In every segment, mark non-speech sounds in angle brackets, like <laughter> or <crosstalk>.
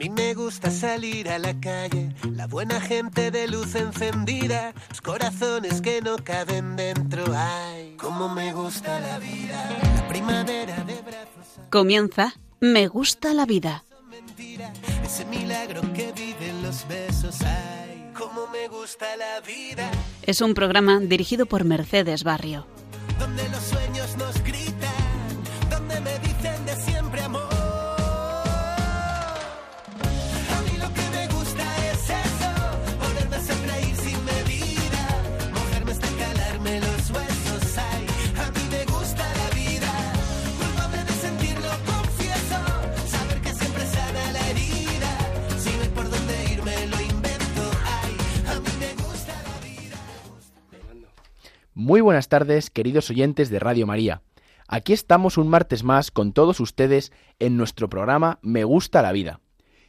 mí me gusta salir a la calle, la buena gente de luz encendida, los corazones que no caben dentro. Ay, cómo me gusta la vida, la primavera de brazos. Comienza Me gusta la vida. Mentira, ese milagro que viven los besos. Ay, cómo me gusta la vida, Es un programa dirigido por Mercedes Barrio. Muy buenas tardes, queridos oyentes de Radio María. Aquí estamos un martes más con todos ustedes en nuestro programa Me gusta la vida.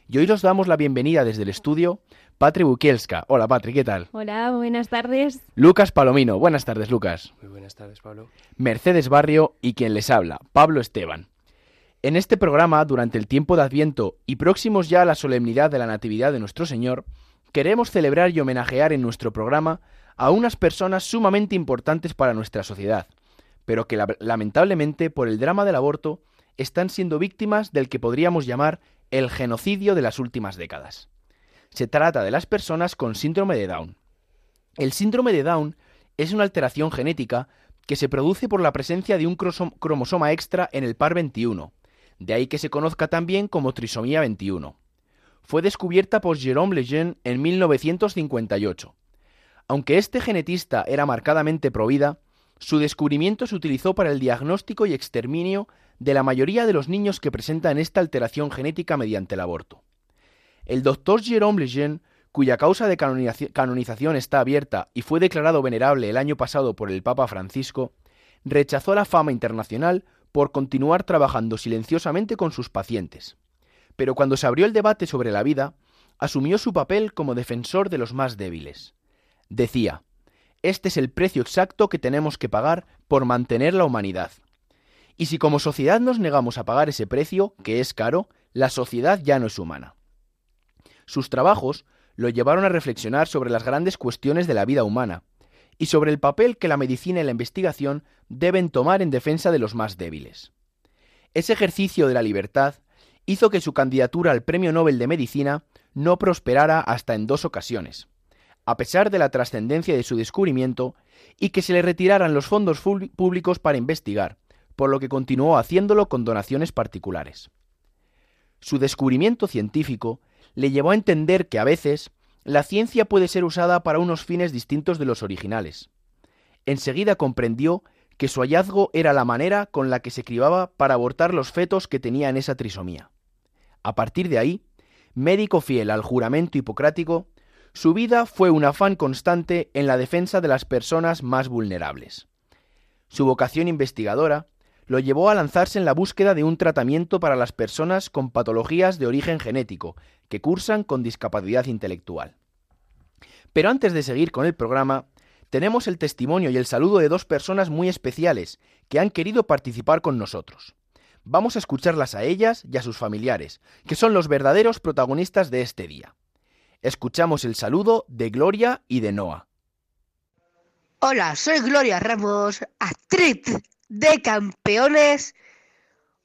Y hoy os damos la bienvenida desde el estudio Patri Bukielska. Hola Patri, ¿qué tal? Hola, buenas tardes. Lucas Palomino. Buenas tardes, Lucas. Muy buenas tardes, Pablo. Mercedes Barrio y quien les habla, Pablo Esteban. En este programa, durante el tiempo de Adviento y próximos ya a la solemnidad de la Natividad de nuestro Señor, queremos celebrar y homenajear en nuestro programa a unas personas sumamente importantes para nuestra sociedad, pero que la- lamentablemente por el drama del aborto están siendo víctimas del que podríamos llamar el genocidio de las últimas décadas. Se trata de las personas con síndrome de Down. El síndrome de Down es una alteración genética que se produce por la presencia de un cromosoma extra en el par 21, de ahí que se conozca también como trisomía 21. Fue descubierta por Jérôme Lejeune en 1958. Aunque este genetista era marcadamente provida, su descubrimiento se utilizó para el diagnóstico y exterminio de la mayoría de los niños que presentan esta alteración genética mediante el aborto. El doctor Jérôme Lejeune, cuya causa de canonizaci- canonización está abierta y fue declarado venerable el año pasado por el Papa Francisco, rechazó la fama internacional por continuar trabajando silenciosamente con sus pacientes. Pero cuando se abrió el debate sobre la vida, asumió su papel como defensor de los más débiles. Decía, este es el precio exacto que tenemos que pagar por mantener la humanidad. Y si como sociedad nos negamos a pagar ese precio, que es caro, la sociedad ya no es humana. Sus trabajos lo llevaron a reflexionar sobre las grandes cuestiones de la vida humana y sobre el papel que la medicina y la investigación deben tomar en defensa de los más débiles. Ese ejercicio de la libertad hizo que su candidatura al Premio Nobel de Medicina no prosperara hasta en dos ocasiones, a pesar de la trascendencia de su descubrimiento y que se le retiraran los fondos públicos para investigar, por lo que continuó haciéndolo con donaciones particulares. Su descubrimiento científico le llevó a entender que a veces la ciencia puede ser usada para unos fines distintos de los originales. Enseguida comprendió que su hallazgo era la manera con la que se cribaba para abortar los fetos que tenía en esa trisomía. A partir de ahí, médico fiel al juramento hipocrático, su vida fue un afán constante en la defensa de las personas más vulnerables. Su vocación investigadora lo llevó a lanzarse en la búsqueda de un tratamiento para las personas con patologías de origen genético que cursan con discapacidad intelectual. Pero antes de seguir con el programa, tenemos el testimonio y el saludo de dos personas muy especiales que han querido participar con nosotros. Vamos a escucharlas a ellas y a sus familiares, que son los verdaderos protagonistas de este día. Escuchamos el saludo de Gloria y de Noah. Hola, soy Gloria Ramos, actriz de campeones.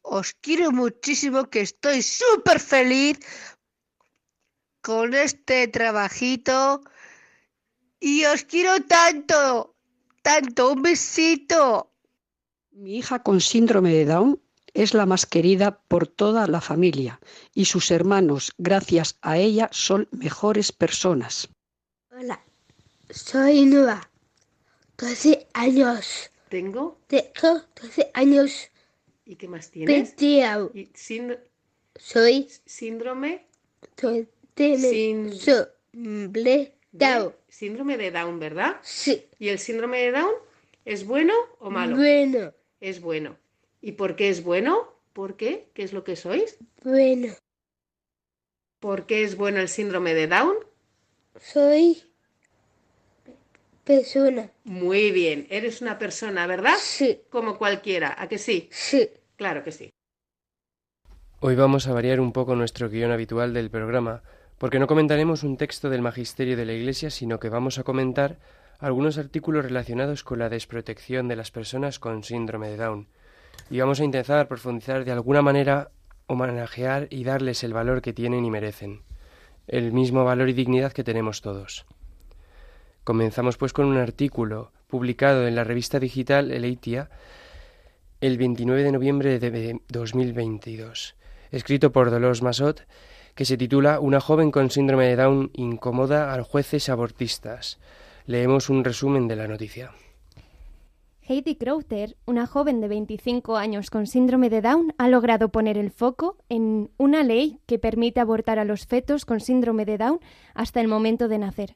Os quiero muchísimo, que estoy súper feliz con este trabajito. Y os quiero tanto, tanto, un besito. Mi hija con síndrome de Down es la más querida por toda la familia y sus hermanos, gracias a ella, son mejores personas. Hola, soy Noa. 12 años. Tengo. Tengo 12 años. ¿Y qué más tienes? 20 Y sínd- Soy síndrome de Down. síndrome de Down, ¿verdad? Sí. ¿Y el síndrome de Down es bueno o malo? Bueno, Es bueno. ¿Y por qué es bueno? ¿Por qué? ¿Qué es lo que sois? bueno. ¿Por qué es bueno el síndrome de Down? Soy persona. Muy bien, eres una persona, ¿verdad? Sí, Como cualquiera, ¿a que sí? sí. Claro que sí. Hoy vamos a variar un poco nuestro guion habitual del programa, porque no comentaremos un texto del Magisterio de la Iglesia, sino que vamos a comentar algunos artículos relacionados con la desprotección de las personas con síndrome de Down. Y vamos a intentar profundizar de alguna manera, homenajear y darles el valor que tienen y merecen, el mismo valor y dignidad que tenemos todos. Comenzamos pues con un artículo publicado en la revista digital Eleitia el 29 de noviembre de 2022, escrito por Dolores Masot, que se titula Una joven con síndrome de Down incomoda a jueces abortistas. Leemos un resumen de la noticia. Heidi Crowther, una joven de 25 años con síndrome de Down, ha logrado poner el foco en una ley que permite abortar a los fetos con síndrome de Down hasta el momento de nacer.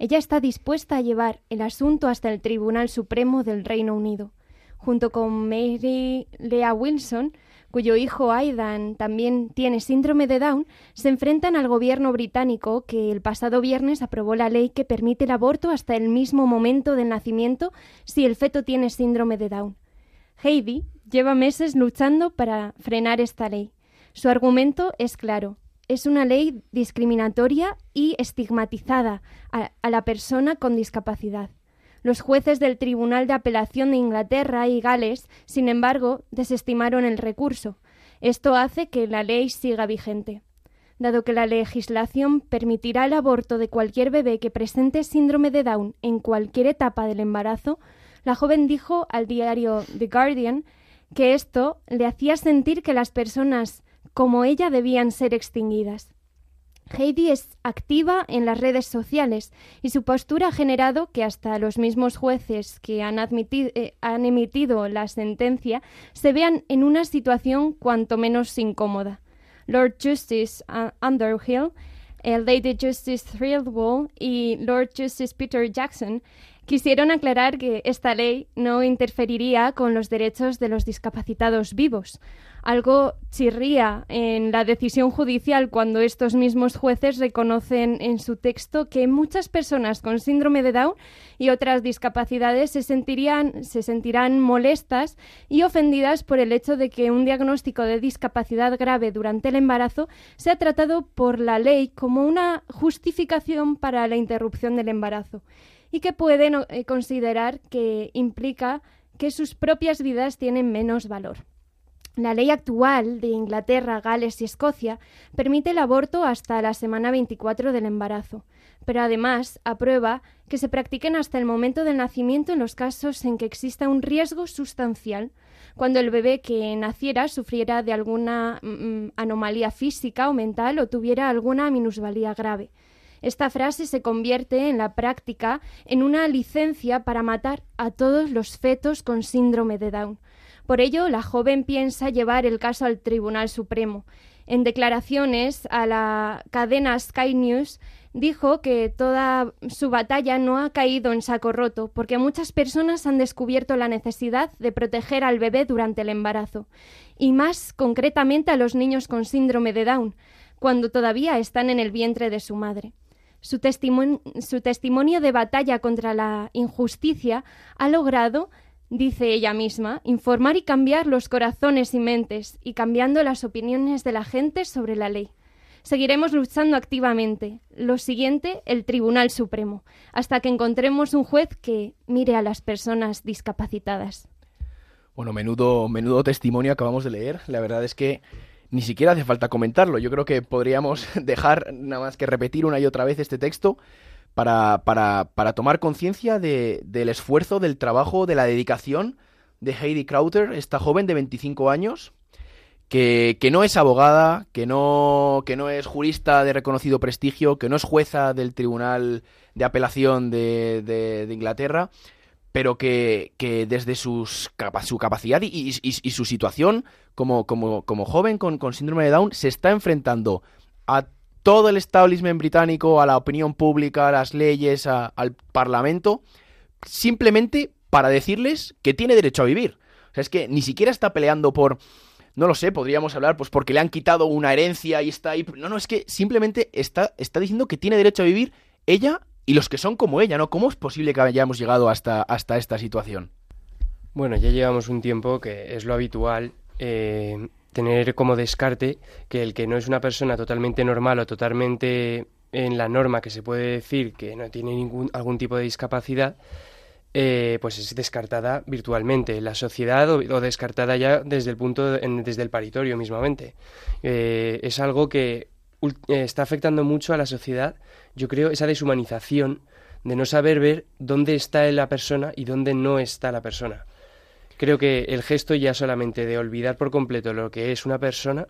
Ella está dispuesta a llevar el asunto hasta el Tribunal Supremo del Reino Unido junto con Mary Lea Wilson, cuyo hijo Aidan también tiene síndrome de Down, se enfrentan al gobierno británico que el pasado viernes aprobó la ley que permite el aborto hasta el mismo momento del nacimiento si el feto tiene síndrome de Down. Heidi lleva meses luchando para frenar esta ley. Su argumento es claro. Es una ley discriminatoria y estigmatizada a, a la persona con discapacidad. Los jueces del Tribunal de Apelación de Inglaterra y Gales, sin embargo, desestimaron el recurso. Esto hace que la ley siga vigente. Dado que la legislación permitirá el aborto de cualquier bebé que presente síndrome de Down en cualquier etapa del embarazo, la joven dijo al diario The Guardian que esto le hacía sentir que las personas como ella debían ser extinguidas. Heidi es activa en las redes sociales y su postura ha generado que hasta los mismos jueces que han, eh, han emitido la sentencia se vean en una situación cuanto menos incómoda. Lord Justice uh, Underhill, el Lady Justice Thrillwall y Lord Justice Peter Jackson quisieron aclarar que esta ley no interferiría con los derechos de los discapacitados vivos, algo chirría en la decisión judicial cuando estos mismos jueces reconocen en su texto que muchas personas con síndrome de Down y otras discapacidades se, sentirían, se sentirán molestas y ofendidas por el hecho de que un diagnóstico de discapacidad grave durante el embarazo sea tratado por la ley como una justificación para la interrupción del embarazo y que pueden eh, considerar que implica que sus propias vidas tienen menos valor. La ley actual de Inglaterra, Gales y Escocia permite el aborto hasta la semana 24 del embarazo, pero además aprueba que se practiquen hasta el momento del nacimiento en los casos en que exista un riesgo sustancial, cuando el bebé que naciera sufriera de alguna mm, mm, anomalía física o mental o tuviera alguna minusvalía grave. Esta frase se convierte en la práctica en una licencia para matar a todos los fetos con síndrome de Down por ello, la joven piensa llevar el caso al Tribunal Supremo. En declaraciones a la cadena Sky News, dijo que toda su batalla no ha caído en saco roto, porque muchas personas han descubierto la necesidad de proteger al bebé durante el embarazo, y más concretamente a los niños con síndrome de Down, cuando todavía están en el vientre de su madre. Su, testimonio de batalla contra la injusticia ha logrado dice ella misma, informar y cambiar los corazones y mentes, y cambiando las opiniones de la gente sobre la ley. Seguiremos luchando activamente. Lo siguiente, el Tribunal Supremo, hasta que encontremos un juez que mire a las personas discapacitadas. Bueno, menudo, menudo testimonio acabamos de leer. La verdad es que ni siquiera hace falta comentarlo. Yo creo que podríamos <laughs> dejar nada más que repetir una y otra vez este texto para, para, para tomar conciencia de, del esfuerzo, del trabajo, de la dedicación de Heidi Crowther, esta joven de 25 años, que, que, no es abogada, que no, que no es jurista de reconocido prestigio, que no es jueza del Tribunal de Apelación de, de, Inglaterra, pero que, que desde sus, su capacidad y, y, y, su situación como, como, como joven con, con síndrome de Down se está enfrentando a todo el establishment británico, a la opinión pública, a las leyes, al Parlamento, simplemente para decirles que tiene derecho a vivir. O sea, es que ni siquiera está peleando por, no lo sé, podríamos hablar, pues porque le han quitado una herencia y está ahí. No, no, es que simplemente está, está diciendo que tiene derecho a vivir ella y los que son como ella, ¿no? ¿Cómo es posible que hayamos llegado hasta, hasta esta situación? Bueno, ya llevamos un tiempo que es lo habitual. Eh, tener como descarte que el que no es una persona totalmente normal o totalmente en la norma que se puede decir que no tiene ningún algún tipo de discapacidad, eh, pues es descartada virtualmente en la sociedad o, descartada ya desde el punto de- en- desde el paritorio mismamente. Eh, es algo que eh, está afectando mucho a la sociedad. Yo creo esa deshumanización de no saber ver dónde está la persona y dónde no está la persona. Creo que el gesto ya solamente de olvidar por completo lo que es una persona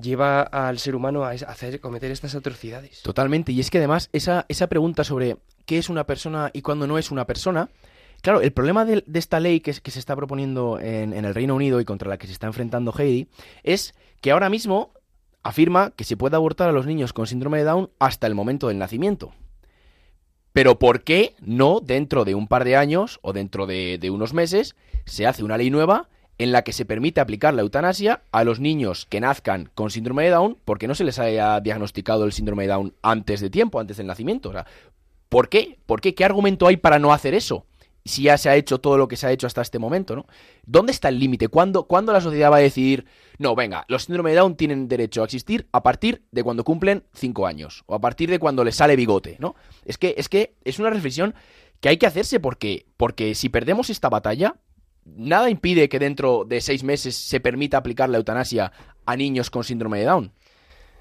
lleva al ser humano a hacer cometer estas atrocidades. Totalmente. Y es que además esa, esa pregunta sobre qué es una persona y cuándo no es una persona, claro, el problema de, esta ley que, se está proponiendo en, en el Reino Unido y contra la que se está enfrentando Heidi es que ahora mismo afirma que se puede abortar a los niños con síndrome de Down hasta el momento del nacimiento. Pero ¿por qué no dentro de un par de años o dentro de, unos meses se hace una ley nueva en la que se permite aplicar la eutanasia a los niños que nazcan con síndrome de Down porque no se les haya diagnosticado el síndrome de Down antes de tiempo, antes del nacimiento? ¿por qué? ¿Por qué? ¿Qué argumento hay para no hacer eso? Si ya se ha hecho todo lo que se ha hecho hasta este momento, ¿no? ¿Dónde está el límite? ¿Cuándo, ¿Cuándo la sociedad va a decidir, no, venga, los síndrome de Down tienen derecho a existir a partir de cuando cumplen 5 años o a partir de cuando les sale bigote, ¿no? Es que es, que es una reflexión que hay que hacerse porque, porque si perdemos esta batalla, nada impide que dentro de seis meses se permita aplicar la eutanasia a niños con síndrome de Down.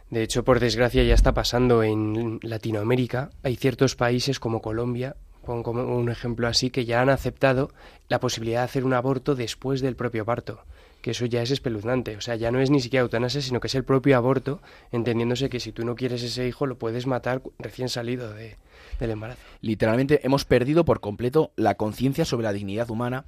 De hecho, por desgracia, ya está pasando en Latinoamérica. Hay ciertos países como Colombia, pongo un ejemplo así, que ya han aceptado la posibilidad de hacer un aborto después del propio parto. Que eso ya es espeluznante. O sea, ya no es ni siquiera eutanasia, sino que es el propio aborto, entendiéndose que si tú no quieres ese hijo, lo puedes matar recién salido de, del embarazo. Literalmente hemos perdido por completo la conciencia sobre la dignidad humana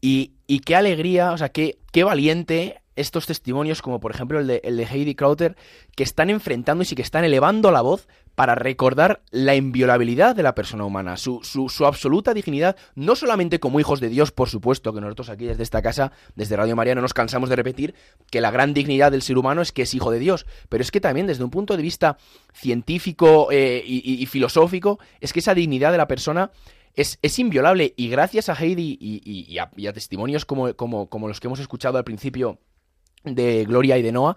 y, y qué alegría, o sea, qué, qué valiente estos testimonios, como por ejemplo el de, Heidi Krauter, que están enfrentando y sí que están elevando la voz para recordar la inviolabilidad de la persona humana, su, su, absoluta dignidad, no solamente como hijos de Dios, por supuesto, que nosotros aquí desde esta casa, desde Radio María, no nos cansamos de repetir que la gran dignidad del ser humano es que es hijo de Dios, pero es que también desde un punto de vista científico eh, y, filosófico, es que esa dignidad de la persona es, es inviolable. Y gracias a Heidi y a, y a testimonios como, como, como los que hemos escuchado al principio de Gloria y de Noah,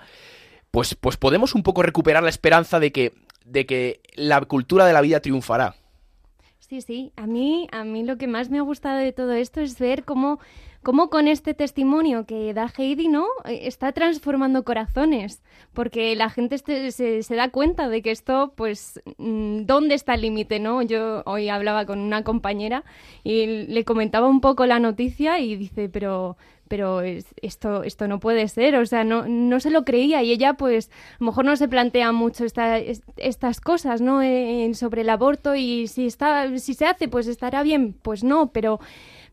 pues, pues podemos un poco recuperar la esperanza de que, de que la cultura de la vida triunfará. Sí, sí. A mí, a mí lo que más me ha gustado de todo esto es ver cómo, cómo con este testimonio que da Heidi, ¿no? Eh, Está transformando corazones. Porque la gente este- se, se da cuenta de que esto, pues, mm, ¿dónde está el límite, no? Yo hoy hablaba con una compañera y le comentaba un poco la noticia y dice, pero pero es- esto, esto no puede ser, o sea, no, no se lo creía y ella pues a lo mejor no se plantea mucho esta, es- estas cosas, ¿no? En- sobre el aborto y si está, si se hace pues estará bien, pues no, pero,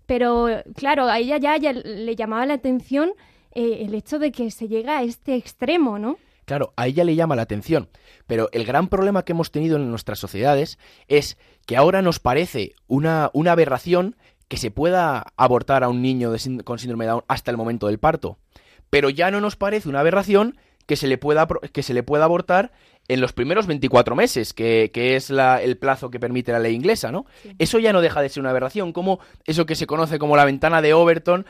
pero claro, a ella ya, ya le llamaba la atención eh, el hecho de que se llega a este extremo, ¿no? Claro, a ella le llama la atención, pero el gran problema que hemos tenido en nuestras sociedades es que ahora nos parece una, una aberración que se pueda abortar a un niño de con síndrome de Down hasta el momento del parto, pero ya no nos parece una aberración que se le pueda, que se le pueda abortar en los primeros 24 meses, que, que es la- el plazo que permite la ley inglesa, ¿no? Eso ya no deja de ser una aberración, como eso que se conoce como la ventana de Overton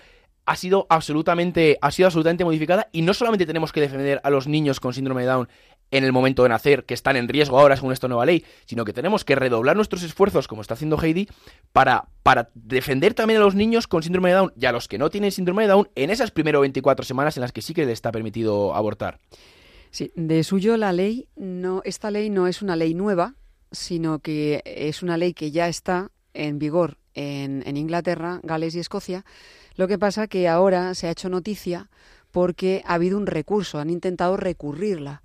ha sido absolutamente ha sido absolutamente modificada y no solamente tenemos que defender a los niños con síndrome de Down en el momento de nacer, que están en riesgo ahora según esta nueva ley, sino que tenemos que redoblar nuestros esfuerzos, como está haciendo Heidi, para, para defender también a los niños con síndrome de Down y a los que no tienen síndrome de Down en esas primeras 24 semanas en las que sí que les está permitido abortar. Sí, de suyo la ley no, esta ley no es una ley nueva, sino que es una ley que ya está en vigor en, en Inglaterra, Gales y Escocia. Lo que pasa que ahora se ha hecho noticia porque ha habido un recurso, han intentado recurrirla.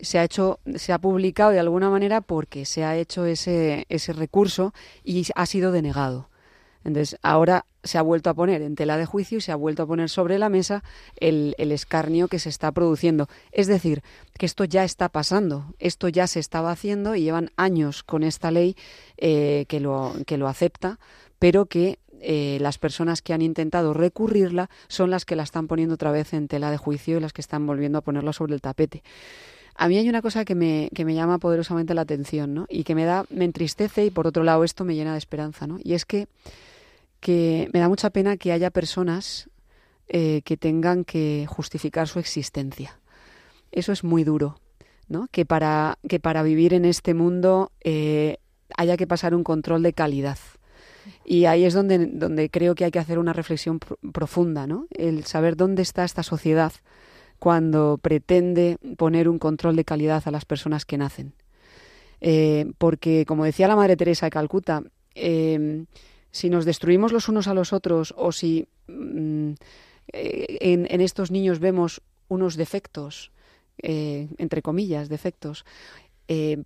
Se ha hecho, se ha publicado de alguna manera porque se ha hecho ese, ese recurso y ha sido denegado. Entonces, ahora se ha vuelto a poner en tela de juicio y se ha vuelto a poner sobre la mesa el, el escarnio que se está produciendo. Es decir, que esto ya está pasando, esto ya se estaba haciendo y llevan años con esta ley eh, que, lo, que lo acepta, pero que eh, las personas que han intentado recurrirla son las que la están poniendo otra vez en tela de juicio y las que están volviendo a ponerla sobre el tapete. A mí hay una cosa que me, que me llama poderosamente la atención, ¿no? Y que me da, me entristece y por otro lado esto me llena de esperanza, ¿no? Y es que, que me da mucha pena que haya personas eh, que tengan que justificar su existencia. Eso es muy duro, ¿no? Que para, que para vivir en este mundo eh, haya que pasar un control de calidad. Y ahí es donde, donde creo que hay que hacer una reflexión profunda, ¿no? El saber dónde está esta sociedad cuando pretende poner un control de calidad a las personas que nacen. Eh, porque, como decía la Madre Teresa de Calcuta, em, si nos destruimos los unos a los otros o si mm, eh, en, estos niños vemos unos defectos, eh, entre comillas, defectos,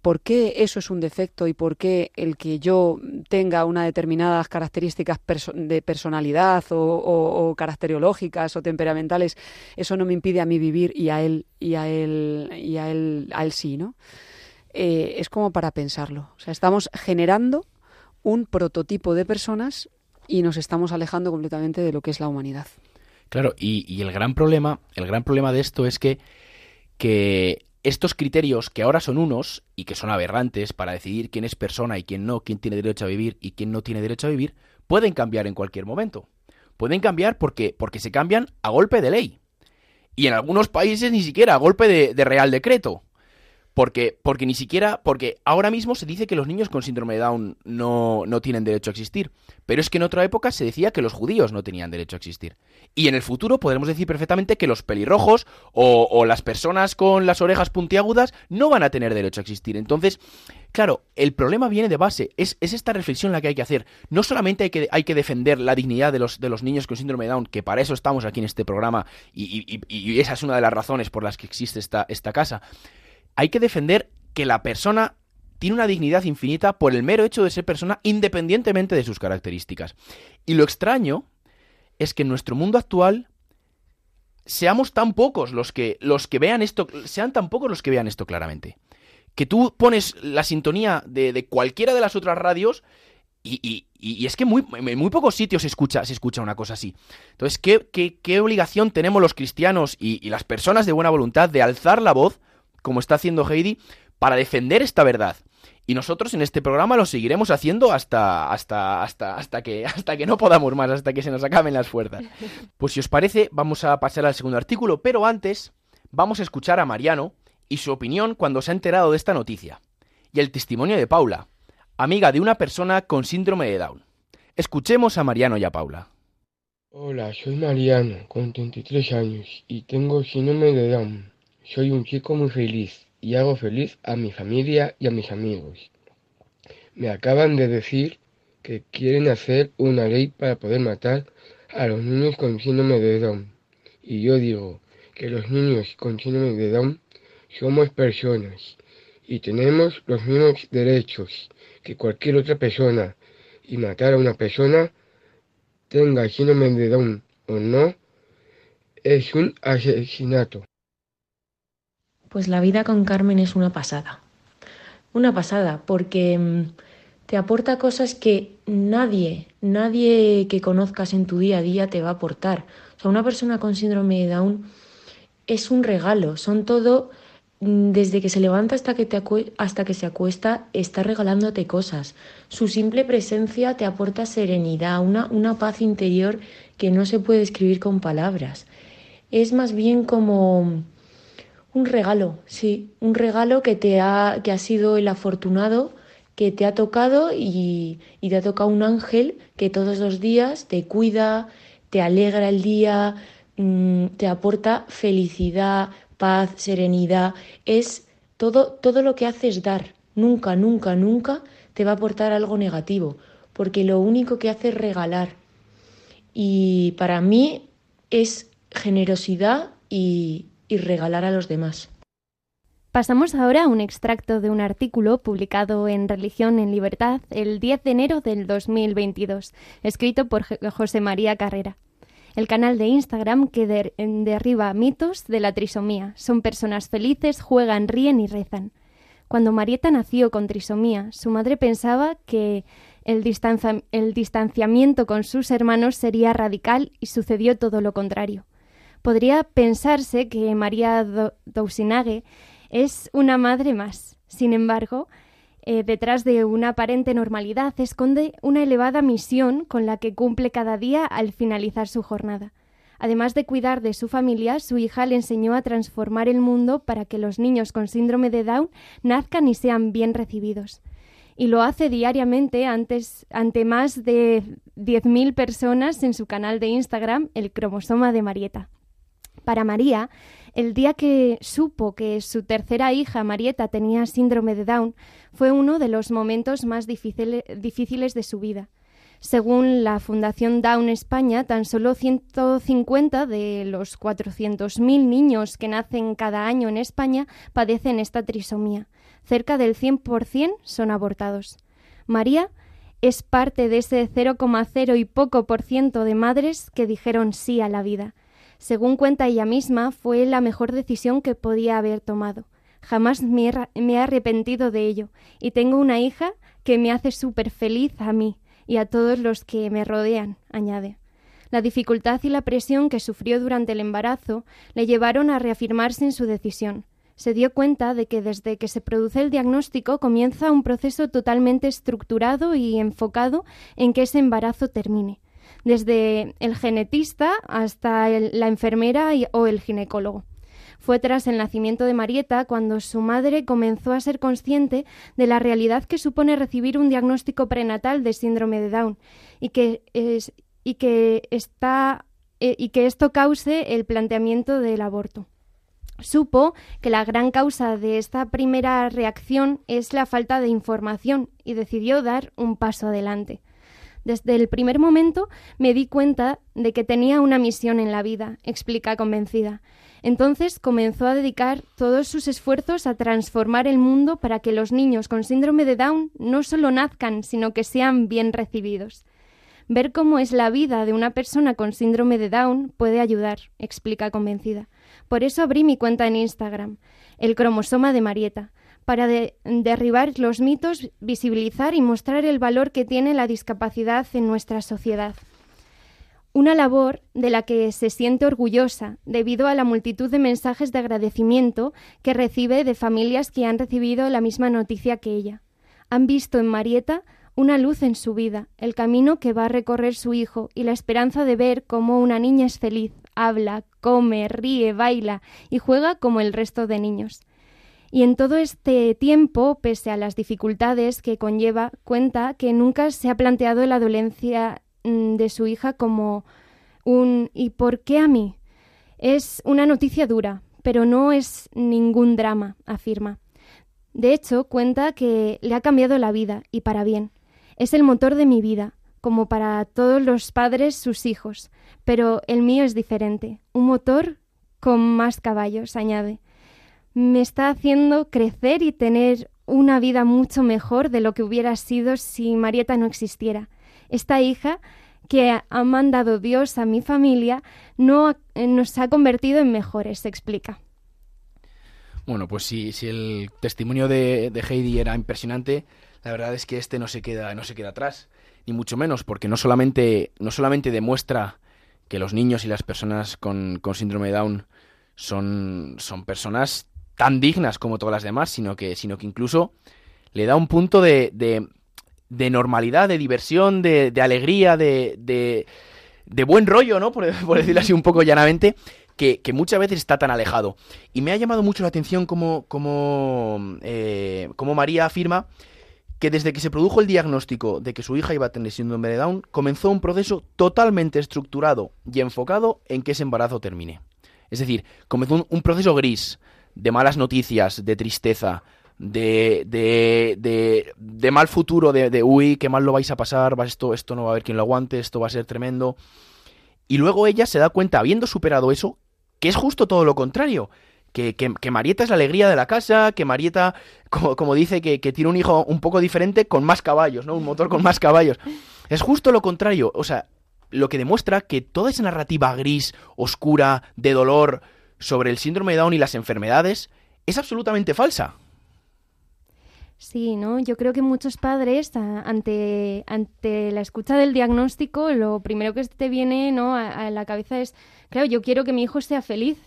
por qué eso es un defecto y por qué el que yo tenga unas determinadas características de personalidad o, caracteriológicas o temperamentales, eso no me impide a mí vivir y a él y a él y a él a él sí, ¿no? Eh, es como para pensarlo. O sea, estamos generando un prototipo de personas y nos estamos alejando completamente de lo que es la humanidad. Claro, y, el gran problema, el gran problema de esto es que, que estos criterios que ahora son unos y que son aberrantes para decidir quién es persona y quién no, quién tiene derecho a vivir y quién no tiene derecho a vivir, pueden cambiar en cualquier momento. Pueden cambiar porque, porque se cambian a golpe de ley. Y en algunos países ni siquiera a golpe de real decreto. Porque, porque ni siquiera, porque ahora mismo se dice que los niños con síndrome de Down no, no tienen derecho a existir, pero es que en otra época se decía que los judíos no tenían derecho a existir. Y en el futuro podremos decir perfectamente que los pelirrojos o, las personas con las orejas puntiagudas no van a tener derecho a existir. Entonces, claro, el problema viene de base. Es, es, esta reflexión la que hay que hacer. No solamente hay que, hay que defender la dignidad de los, de los niños con síndrome de Down, que para eso estamos aquí en este programa y, y, y esa es una de las razones por las que existe esta, esta casa hay que defender que la persona tiene una dignidad infinita por el mero hecho de ser persona independientemente de sus características. Y lo extraño es que en nuestro mundo actual seamos tan pocos los que los que vean esto, sean tan pocos los que vean esto claramente. Que tú pones la sintonía de, cualquiera de las otras radios y, es que muy, en muy pocos sitios se escucha, se escucha una cosa así. Entonces, ¿qué, qué, obligación tenemos los cristianos y las personas de buena voluntad de alzar la voz como está haciendo Heidi, para defender esta verdad. Y nosotros en este programa lo seguiremos haciendo hasta, hasta, hasta, hasta, que, <laughs> hasta que no podamos más, hasta que se nos acaben las fuerzas. Pues si os parece, vamos a pasar al segundo artículo, pero antes vamos a escuchar a Mariano y su opinión cuando se ha enterado de esta noticia. Y el testimonio de Paula, amiga de una persona con síndrome de Down. Escuchemos a Mariano y a Paula. Hola, soy Mariano, con 33 años, y tengo síndrome de Down. Soy un chico muy feliz y hago feliz a mi familia y a mis amigos. Me acaban de decir que quieren hacer una ley para poder matar a los niños con síndrome de Down. Y yo digo que los niños con síndrome de Down somos personas y tenemos los mismos derechos que cualquier otra persona. Y matar a una persona, tenga síndrome de Down o no, es un asesinato. Pues la vida con Carmen es una pasada. Una pasada, porque mm, te aporta cosas que nadie, nadie que conozcas en tu día a día te va a aportar. O sea, una persona con síndrome de Down es un regalo, son todo, mm, desde que se levanta hasta que, te hasta que se acuesta, está regalándote cosas. Su simple presencia te aporta serenidad, una, una paz interior que no se puede escribir con palabras. Es más bien como un regalo, sí, un regalo que te ha, que ha sido el afortunado, que te ha tocado y, y te ha tocado un ángel que todos los días te cuida, te alegra el día, mm, te aporta felicidad, paz, serenidad. Es todo, todo lo que haces dar. Nunca, nunca, nunca te va a aportar algo negativo, porque lo único que hace es regalar. Y para mí es generosidad y, y regalar a los demás. Pasamos ahora a un extracto de un artículo publicado en Religión en Libertad el 10 de enero del 2022, escrito por José María Carrera. El canal de Instagram que derriba mitos de la trisomía. Son personas felices, juegan, ríen y rezan. Cuando Marieta nació con trisomía, su madre pensaba que el distanciamiento con sus hermanos sería radical y sucedió todo lo contrario podría pensarse que María Dousinage es una madre más. Sin embargo, eh, detrás de una aparente normalidad esconde una elevada misión con la que cumple cada día al finalizar su jornada. Además de cuidar de su familia, su hija le enseñó a transformar el mundo para que los niños con síndrome de Down nazcan y sean bien recibidos. Y lo hace diariamente antes, ante más de 10.000 personas en su canal de Instagram, El cromosoma de Marieta. Para María, el día que supo que su tercera hija, Marieta, tenía síndrome de Down, fue uno de los momentos más difíciles de su vida. Según la Fundación Down España, tan solo 150 de los 400.000 niños que nacen cada año en España padecen esta trisomía. Cerca del 100% son abortados. María es parte de ese 0,0 y poco por ciento de madres que dijeron sí a la vida. Según cuenta ella misma, fue la mejor decisión que podía haber tomado. Jamás me he, arrepentido de ello y tengo una hija que me hace súper feliz a mí y a todos los que me rodean, añade. La dificultad y la presión que sufrió durante el embarazo le llevaron a reafirmarse en su decisión. Se dio cuenta de que desde que se produce el diagnóstico comienza un proceso totalmente estructurado y enfocado en que ese embarazo termine, desde el genetista hasta la enfermera o el ginecólogo. Fue tras el nacimiento de Marieta cuando su madre comenzó a ser consciente de la realidad que supone recibir un diagnóstico prenatal de síndrome de Down y que, y que, está, eh, y que esto cause el planteamiento del aborto. Supo que la gran causa de esta primera reacción es la falta de información y decidió dar un paso adelante. Desde el primer momento me di cuenta de que tenía una misión en la vida, explica convencida. Entonces comenzó a dedicar todos sus esfuerzos a transformar el mundo para que los niños con síndrome de Down no solo nazcan, sino que sean bien recibidos. Ver cómo es la vida de una persona con síndrome de Down puede ayudar, explica convencida. Por eso abrí mi cuenta en Instagram, el cromosoma de Marieta, para derribar los mitos, visibilizar y mostrar el valor que tiene la discapacidad en nuestra sociedad. Una labor de la que se siente orgullosa debido a la multitud de mensajes de agradecimiento que recibe de familias que han recibido la misma noticia que ella. Han visto en Marieta una luz en su vida, el camino que va a recorrer su hijo y la esperanza de ver cómo una niña es feliz, habla, come, ríe, baila y juega como el resto de niños. Y en todo este tiempo, pese a las dificultades que conlleva, cuenta que nunca se ha planteado la dolencia Mm, de su hija como un ¿y por qué a mí? Es una noticia dura, pero no es ningún drama, afirma. De hecho, cuenta que le ha cambiado la vida y para bien. Es el motor de mi vida, como para todos los padres sus hijos, pero el mío es diferente, un motor con más caballos, añade. Me está haciendo crecer y tener una vida mucho mejor de lo que hubiera sido si Marieta no existiera esta hija que ha mandado Dios a mi familia no eh, nos ha convertido en mejores, se explica. Bueno, pues si, si el testimonio de, Heidi era impresionante, la verdad es que este no se queda, no se queda atrás, ni mucho menos, porque no solamente, no solamente demuestra que los niños y las personas con, síndrome de Down son, son personas tan dignas como todas las demás, sino que, sino que incluso le da un punto de de normalidad, de diversión, de, de alegría, de, de, buen rollo, ¿no? Por, decirlo así un poco llanamente, que, muchas veces está tan alejado. Y me ha llamado mucho la atención como, como, eh, como María afirma que desde que se produjo el diagnóstico de que su hija iba a tener síndrome de Down, comenzó un proceso totalmente estructurado y enfocado en que ese embarazo termine. Es decir, comenzó un proceso gris, de malas noticias, de tristeza, de, de, de, de mal futuro, de, de, uy, qué mal lo vais a pasar, esto, esto no va a haber quien lo aguante, esto va a ser tremendo. Y luego ella se da cuenta, habiendo superado eso, que es justo todo lo contrario. Que, que, Marieta es la alegría de la casa, que Marieta, como, como dice, que, que, tiene un hijo un poco diferente con más caballos, ¿no? Un motor con más caballos. Es justo lo contrario. O sea, lo que demuestra que toda esa narrativa gris, oscura, de dolor sobre el síndrome de Down y las enfermedades es absolutamente falsa. Sí, ¿no? Yo creo que muchos padres, ante, ante la escucha del diagnóstico, lo primero que te viene ¿no? a, la cabeza es, claro, yo quiero que mi hijo sea feliz.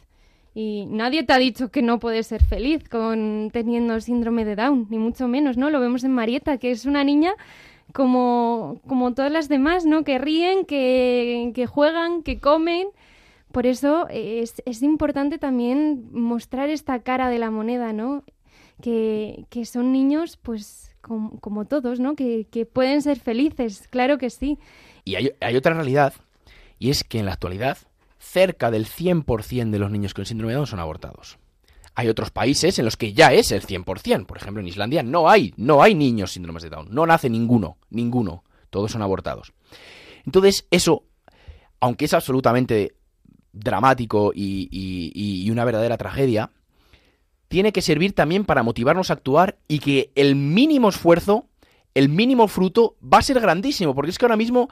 Y nadie te ha dicho que no puedes ser feliz con teniendo síndrome de Down, ni mucho menos, ¿no? Lo vemos en Marieta, que es una niña como, como todas las demás, ¿no? Que ríen, que juegan, que comen, Por eso es, es importante también mostrar esta cara de la moneda, ¿no? Que, que son niños, pues, como, todos, ¿no? Que, que pueden ser felices, claro que sí. Y hay, hay otra realidad, y es que en la actualidad cerca del 100% de los niños con síndrome de Down son abortados. Hay otros países en los que ya es el 100%. Por ejemplo, en Islandia no hay, no hay niños síndromes de Down. No nace ninguno, ninguno. Todos son abortados. Entonces, eso, aunque es absolutamente dramático y, una verdadera tragedia, tiene que servir también para motivarnos a actuar y que el mínimo esfuerzo, el mínimo fruto va a ser grandísimo, porque es que ahora mismo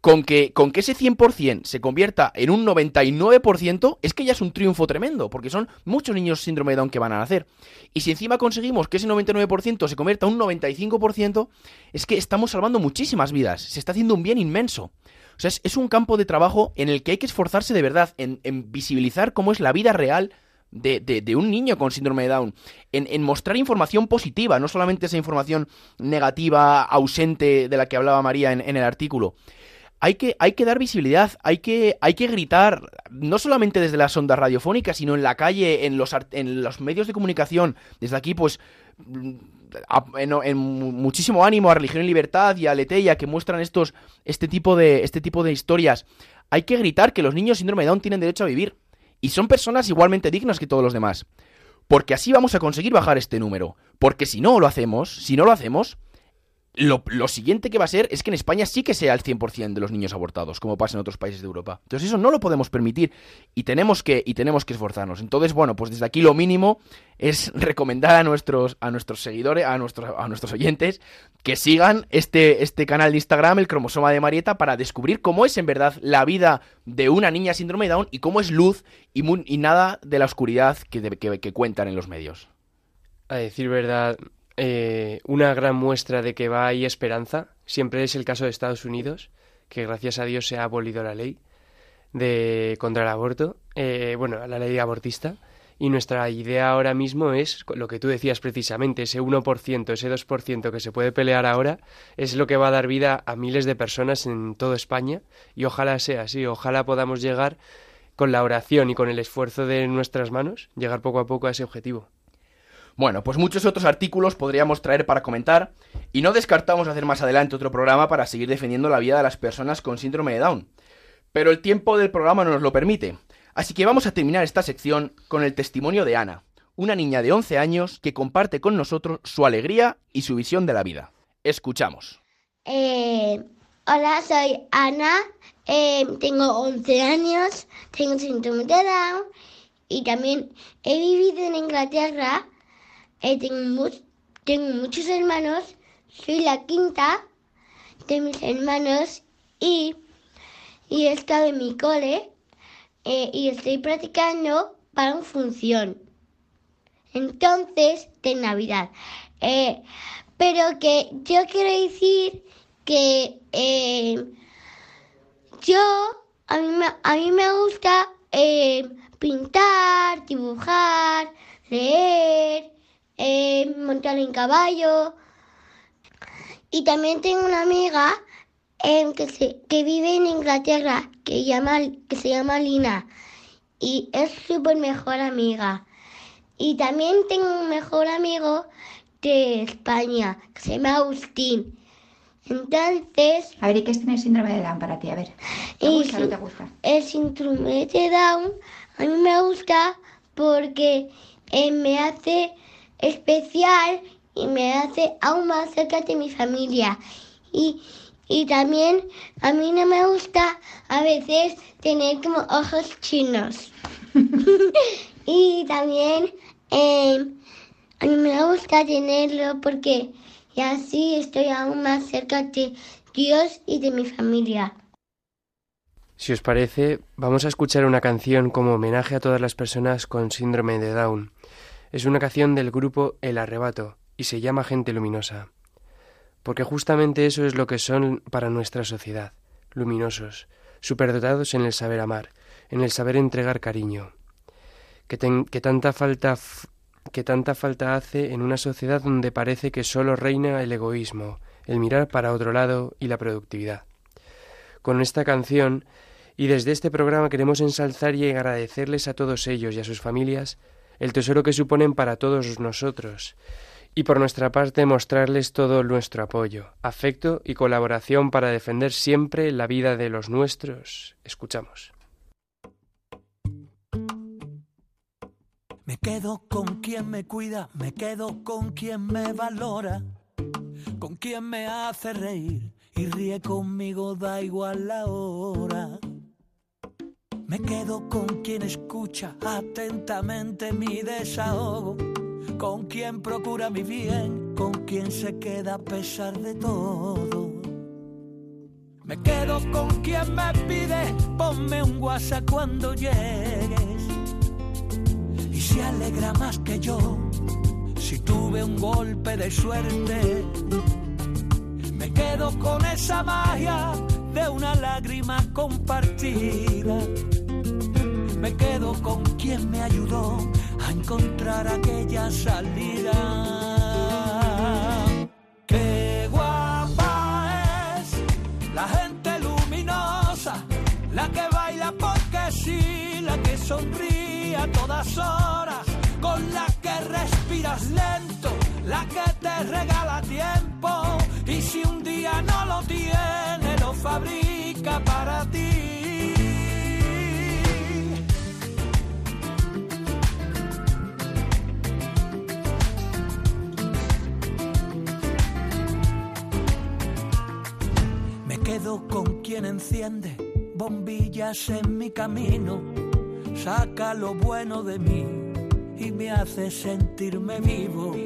con que, con que ese 100% se convierta en un 99%, es que ya es un triunfo tremendo, porque son muchos niños síndrome de Down que van a nacer. Y si encima conseguimos que ese 99% se convierta en un 95%, es que estamos salvando muchísimas vidas, se está haciendo un bien inmenso. O sea, es, un campo de trabajo en el que hay que esforzarse de verdad, en, visibilizar cómo es la vida real de, de- de un niño con síndrome de Down, en, mostrar información positiva, no solamente esa información negativa, ausente de la que hablaba María en el artículo. Hay que, hay que dar visibilidad, hay que, hay que gritar, no solamente desde las ondas radiofónicas, sino en la calle, en los, en los medios de comunicación. Desde aquí, pues, mm, en, en mu- muchísimo ánimo a Religión y Libertad y a Leteia, que muestran estos, este, tipo de, este tipo de historias. Hay que gritar que los niños síndrome de Down tienen derecho a vivir. Y son personas igualmente dignas que todos los demás. Porque así vamos a conseguir bajar este número. Porque si no lo hacemos, si no lo hacemos, lo, lo siguiente que va a ser es que en España sí que sea el 100% de los niños abortados, como pasa en otros países de Europa. Entonces eso no lo podemos permitir y tenemos que, y tenemos que esforzarnos. Entonces, bueno, pues desde aquí lo mínimo es <laughs> recomendar a nuestros, a nuestros seguidores, a nuestros, a nuestros oyentes, que sigan este, este canal de Instagram, el cromosoma de Marieta, para descubrir cómo es en verdad la vida de una niña síndrome de Down y cómo es luz y, y nada de la oscuridad que- que cuentan en los medios. A decir verdad, eh, una gran muestra de que va ahí esperanza siempre es el caso de Estados Unidos, que gracias a Dios se ha abolido la ley de contra el aborto, eh, bueno, la ley abortista. Y nuestra idea ahora mismo es lo que tú decías precisamente, ese 1%, ese 2% que se puede pelear ahora, es lo que va a dar vida a miles de personas en toda España. Y ojalá sea así, ojalá podamos llegar con la oración y con el esfuerzo de nuestras manos, llegar poco a poco a ese objetivo. Bueno, pues muchos otros artículos podríamos traer para comentar y no descartamos hacer más adelante otro programa para seguir defendiendo la vida de las personas con síndrome de Down. Pero el tiempo del programa no nos lo permite, así que vamos a terminar esta sección con el testimonio de Ana, una niña de 11 años que comparte con nosotros su alegría y su visión de la vida. Escuchamos. Eh, hola, soy Ana, eh, tengo 11 años, tengo síndrome de Down y también he vivido en Inglaterra. Eh, tengo, tengo muchos hermanos, soy la quinta de mis hermanos y, y he estado en mi cole eh, y estoy practicando para una función. Entonces, de Navidad. Eh, pero que yo quiero decir que eh, yo, a mí, me- a mí me gusta pintar, dibujar, leer, eh, montar en caballo. Y también tengo una amiga em, que, se, que vive en Inglaterra, que, llama, que se llama Lina. Y es súper mejor amiga. Y también tengo un mejor amigo de España, que se llama Agustín. Entonces... A ver, ¿y qué es tener síndrome de Down para ti? A ver, ¿te gusta o no te gusta? El síndrome de Down a mí me gusta porque eh, me hace especial y me hace aún más cerca de mi familia. Y, y también a mí no me gusta a veces tener como ojos chinos. <laughs> y también eh, a mí me gusta tenerlo porque y así estoy aún más cerca de Dios y de mi familia. Si os parece, vamos a escuchar una canción como homenaje a todas las personas con síndrome de Down. Es una canción del grupo El Arrebato y se llama Gente Luminosa. Porque justamente eso es lo que son para nuestra sociedad, luminosos, superdotados en el saber amar, en el saber entregar cariño. Que, que tanta falta que tanta falta hace en una sociedad donde parece que solo reina el egoísmo, el mirar para otro lado y la productividad. Con esta canción Y desde este programa queremos ensalzar y agradecerles a todos ellos y a sus familias el tesoro que suponen para todos nosotros, y por nuestra parte mostrarles todo nuestro apoyo, afecto y colaboración para defender siempre la vida de los nuestros. Escuchamos. Me quedo con quien me cuida, me quedo con quien me valora, con quien me hace reír y ríe conmigo, da igual la hora. Me quedo con quien escucha atentamente mi desahogo, con quien procura mi bien, con quien se queda a pesar de todo. Me quedo con quien me pide, ponme un WhatsApp cuando llegues. Y se alegra más que yo si tuve un golpe de suerte. Me quedo con esa magia de una lágrima compartida. Me quedo con quien me ayudó a encontrar aquella salida. Qué guapa es la gente luminosa, la que baila porque sí, la que sonríe a todas horas, con la que respiras lento, la que te regala tiempo y si un día no lo tiene, lo fabrica para ti. Con quien enciende bombillas en mi camino, saca lo bueno de mí y me hace sentirme vivo.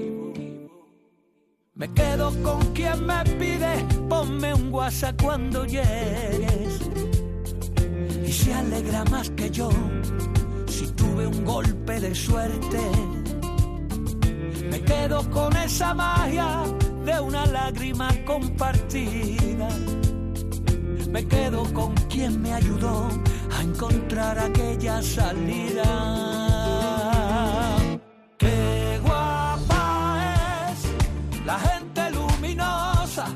Me quedo con quien me pide, ponme un WhatsApp cuando llegues. Y se alegra más que yo si tuve un golpe de suerte. Me quedo con esa magia de una lágrima compartida. Me quedo con quien me ayudó a encontrar aquella salida. Qué guapa es la gente luminosa,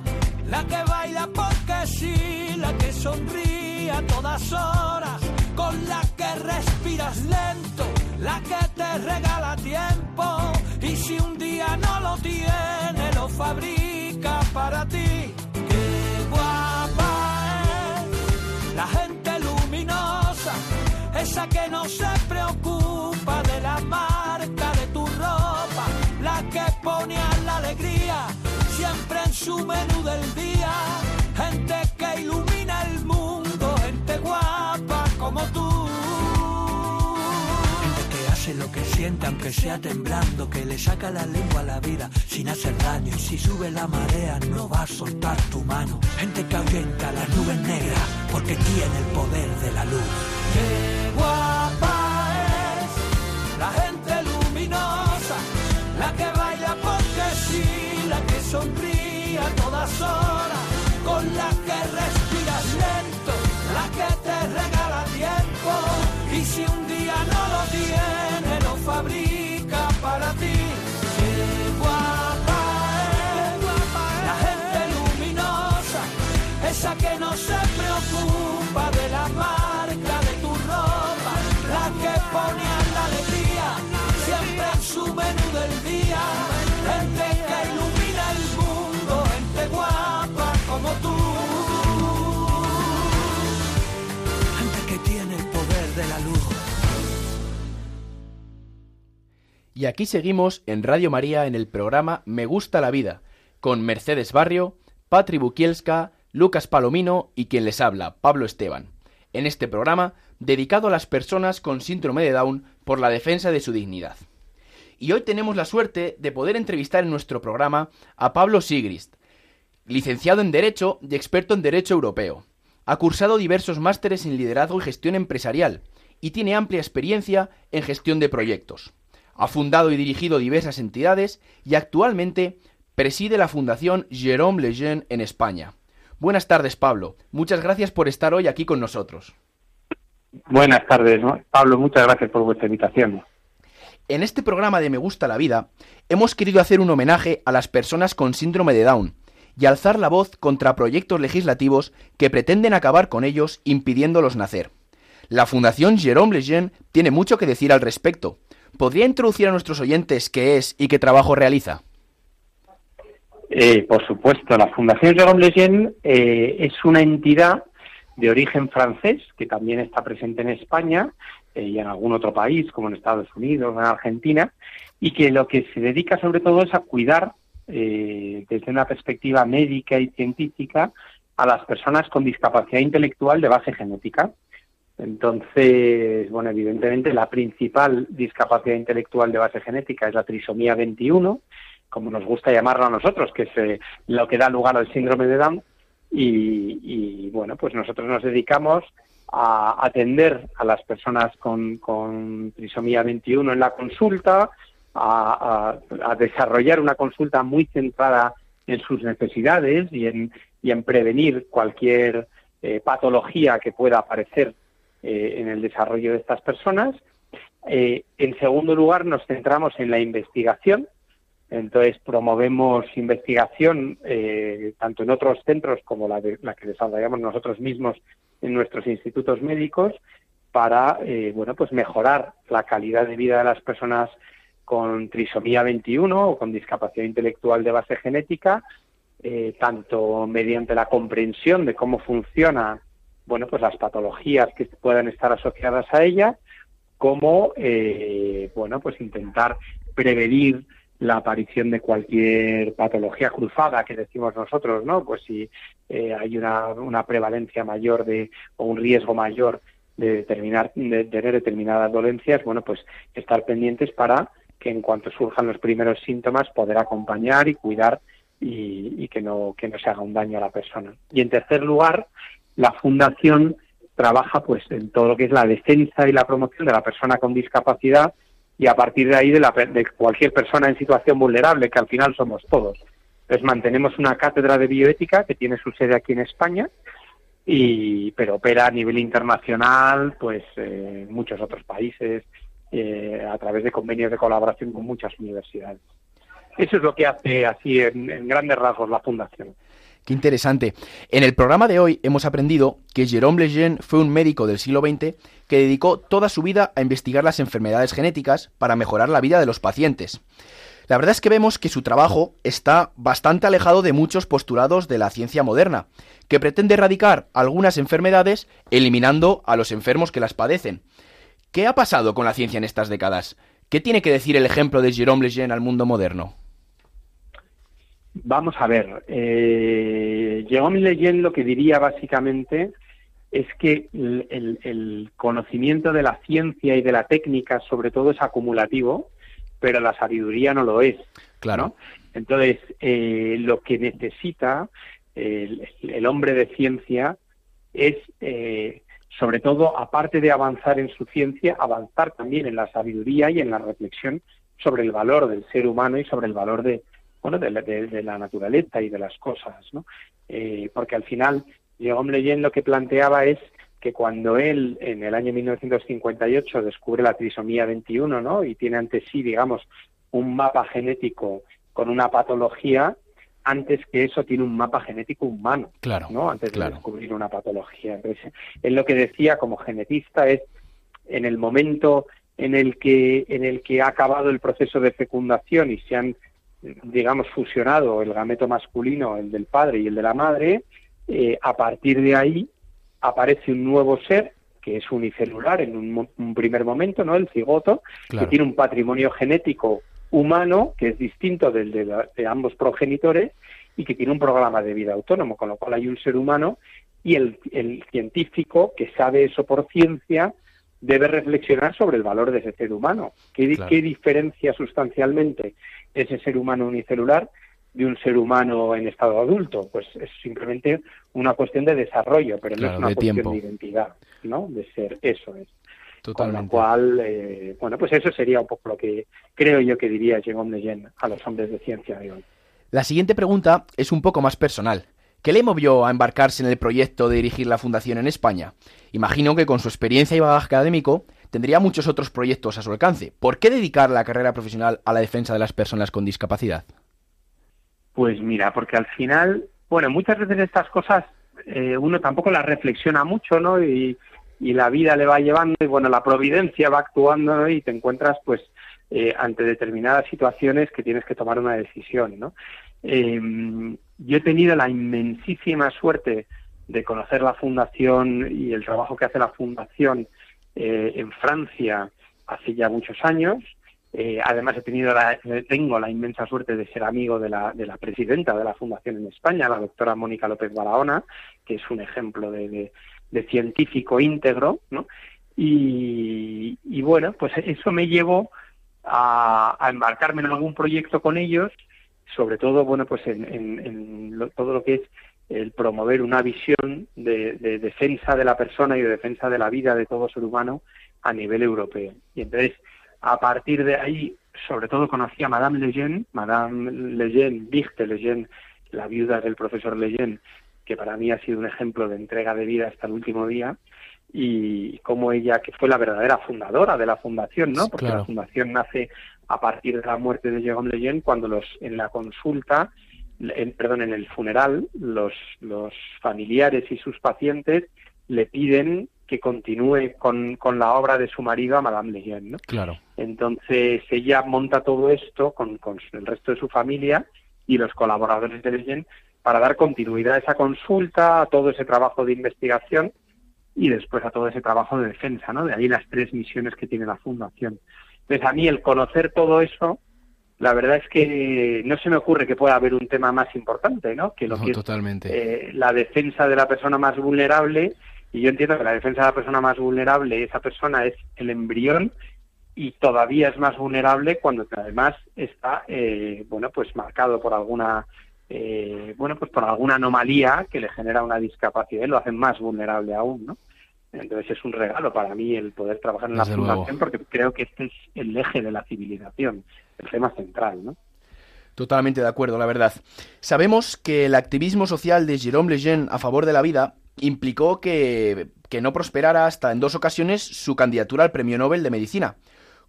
la que baila porque sí, la que sonríe a todas horas, con la que respiras lento, la que te regala tiempo y si un día no lo tiene, lo fabrica para ti. Esa que no se preocupa de la marca de tu ropa, la que pone a la alegría siempre en su menú del día, gente que ilumina el mundo, gente guapa como tú. Gente que hace lo que siente aunque sea temblando, que le saca la lengua a la vida sin hacer daño y si sube la marea no va a soltar tu mano. Gente que ahuyenta las nubes negras porque tiene el poder de la luz. La que baila porque sí, la que sonríe a todas horas, con la que respiras Y aquí seguimos en Radio María en el programa Me gusta la vida, con Mercedes Barrio, Patri Bukielska, Lucas Palomino y quien les habla, Pablo Esteban. En este programa, dedicado a las personas con síndrome de Down por la defensa de su dignidad. Y hoy tenemos la suerte de poder entrevistar en nuestro programa a Pablo Sigrist, licenciado en Derecho y experto en Derecho Europeo. Ha cursado diversos másteres en liderazgo y gestión empresarial y tiene amplia experiencia en gestión de proyectos. Ha fundado y dirigido diversas entidades y actualmente preside la Fundación Jérôme Lejeune en España. Buenas tardes, Pablo. Muchas gracias por estar hoy aquí con nosotros. Buenas tardes. Pablo. Muchas gracias por vuestra invitación. En este programa de Me gusta la vida hemos querido hacer un homenaje a las personas con síndrome de Down y alzar la voz contra proyectos legislativos que pretenden acabar con ellos impidiéndolos nacer. La Fundación Jérôme Lejeune tiene mucho que decir al respecto. ¿Podría introducir a nuestros oyentes qué es y qué trabajo realiza? Eh, por supuesto, la Fundación Jérôme Lejeune eh, es una entidad de origen francés que también está presente en España eh, y en algún otro país, como en Estados Unidos, en Argentina, y que lo que se dedica sobre todo es a cuidar eh, desde una perspectiva médica y científica a las personas con discapacidad intelectual de base genética. Entonces, bueno, evidentemente la principal discapacidad intelectual de base genética es la trisomía 21, como nos gusta llamarlo a nosotros, que es eh, lo que da lugar al síndrome de Down. Y, bueno, pues nosotros nos dedicamos a atender a las personas con, trisomía 21 en la consulta, a, desarrollar una consulta muy centrada en sus necesidades y en, y en prevenir cualquier eh, patología que pueda aparecer eh, en el desarrollo de estas personas. Eh, en segundo lugar, nos centramos en la investigación. Entonces, promovemos investigación eh, tanto en otros centros como la, de, la que desarrollamos nosotros mismos en nuestros institutos médicos para eh, bueno, pues mejorar la calidad de vida de las personas con trisomía 21 o con discapacidad intelectual de base genética, tanto mediante la comprensión de cómo funciona bueno, pues las patologías que puedan estar asociadas a ella, como eh, bueno, pues intentar prevenir la aparición de cualquier patología cruzada que decimos nosotros, ¿no? Pues si eh, hay una, una prevalencia mayor de o un riesgo mayor de determinar de tener determinadas dolencias, bueno, pues estar pendientes para que en cuanto surjan los primeros síntomas poder acompañar y cuidar y, y que no que no se haga un daño a la persona. Y en tercer lugar, la fundación trabaja pues en todo lo que es la defensa y la promoción de la persona con discapacidad y a partir de ahí de, la, de cualquier persona en situación vulnerable, que al final somos todos. Entonces mantenemos una cátedra de bioética que tiene su sede aquí en España, y, pero opera a nivel internacional, pues eh, en muchos otros países, eh, a través de convenios de colaboración con muchas universidades. Eso es lo que hace así en grandes rasgos la Fundación. Qué interesante. En el programa de hoy hemos aprendido que Jérôme Lejeune fue un médico del siglo XX que dedicó toda su vida a investigar las enfermedades genéticas para mejorar la vida de los pacientes. La verdad es que vemos que su trabajo está bastante alejado de muchos postulados de la ciencia moderna, que pretende erradicar algunas enfermedades eliminando a los enfermos que las padecen. ¿Qué ha pasado con la ciencia en estas décadas? ¿Qué tiene que decir el ejemplo de Jérôme Lejeune al mundo moderno? Vamos a ver, eh, Jérôme Lejeune lo que diría básicamente es que el, el, el, conocimiento de la ciencia y de la técnica, sobre todo, es acumulativo, pero la sabiduría no lo es. Claro. ¿no? Entonces, eh, lo que necesita el, el, hombre de ciencia es, eh, sobre todo, aparte de avanzar en su ciencia, avanzar también en la sabiduría y en la reflexión sobre el valor del ser humano y sobre el valor de, bueno, de, de, de, la naturaleza y de las cosas, ¿no? Eh, porque al final, Jérôme Lejeune lo que planteaba es que cuando él, en el año 1958, descubre la trisomía 21, ¿no? Y tiene ante sí, digamos, un mapa genético con una patología, antes que eso tiene un mapa genético humano, claro, ¿no? Antes claro. de descubrir una patología. Entonces, él lo que decía como genetista es, en el momento en el que, en el que ha acabado el proceso de fecundación y se han digamos, fusionado el gameto masculino, el del padre y el de la madre, eh, a partir de ahí aparece un nuevo ser que es unicelular en un, un primer momento, ¿no? El cigoto, claro. que tiene un patrimonio genético humano que es distinto del de, la, de, ambos progenitores y que tiene un programa de vida autónomo, con lo cual hay un ser humano y el, el científico que sabe eso por ciencia debe reflexionar sobre el valor de ese ser humano. ¿Qué, claro. ¿qué diferencia sustancialmente ese ser humano unicelular de un ser humano en estado adulto. Pues es simplemente una cuestión de desarrollo, pero claro, no es una de cuestión tiempo. de identidad, ¿no? De ser eso es. Totalmente. Con lo cual, eh, bueno, pues eso sería un poco lo que creo yo que diría Jérôme Lejeune a los hombres de ciencia de hoy. La siguiente pregunta es un poco más personal. ¿Qué le movió a embarcarse en el proyecto de dirigir la fundación en España? Imagino que con su experiencia y bagaje académico tendría muchos otros proyectos a su alcance. ¿Por qué dedicar la carrera profesional a la defensa de las personas con discapacidad? Pues mira, porque al final, bueno, muchas veces estas cosas eh, uno tampoco las reflexiona mucho, ¿no? Y, la vida le va llevando y bueno, la providencia va actuando y te encuentras pues eh, ante determinadas situaciones que tienes que tomar una decisión, ¿no? Eh, yo he tenido la inmensísima suerte de conocer la fundación y el trabajo que hace la fundación eh, en Francia hace ya muchos años. Eh, además he tenido la, tengo la inmensa suerte de ser amigo de la, de la presidenta de la fundación en España, la doctora Mónica López Barahona, que es un ejemplo de, científico íntegro, ¿no? Y, bueno, pues eso me llevó a, embarcarme en algún proyecto con ellos, sobre todo, bueno, pues en, en, en lo, todo lo que es el promover una visión de, de, defensa de la persona y de defensa de la vida de todo ser humano a nivel europeo. Y entonces, a partir de ahí, sobre todo conocí a Madame Lejeune, Madame Lejeune, Vichte Lejeune, la viuda del profesor Lejeune, que para mí ha sido un ejemplo de entrega de vida hasta el último día, y como ella, que fue la verdadera fundadora de la fundación, ¿no? Porque claro. la fundación nace a partir de la muerte de Jérôme Lejeune, cuando los en la consulta, en, perdón, en el funeral, los, los familiares y sus pacientes le piden que continúe con, con la obra de su marido a Madame Lejeune, ¿no? Claro. Entonces ella monta todo esto con, con el resto de su familia y los colaboradores de Lejeune para dar continuidad a esa consulta, a todo ese trabajo de investigación y después a todo ese trabajo de defensa, ¿no? De ahí las tres misiones que tiene la Fundación. Entonces, a mí el conocer todo eso, la verdad es que no se me ocurre que pueda haber un tema más importante, ¿no? Que lo no, que totalmente. es eh, la defensa de la persona más vulnerable, y yo entiendo que la defensa de la persona más vulnerable, esa persona es el embrión, y todavía es más vulnerable cuando además está, eh, bueno, pues marcado por alguna eh, bueno, pues por alguna anomalía que le genera una discapacidad y lo hace más vulnerable aún, ¿no? Entonces es un regalo para mí el poder trabajar en Desde la luego. fundación porque creo que este es el eje de la civilización, el tema central, ¿no? Totalmente de acuerdo, la verdad. Sabemos que el activismo social de Jérôme Lejeune a favor de la vida implicó que, que no prosperara hasta en dos ocasiones su candidatura al Premio Nobel de Medicina.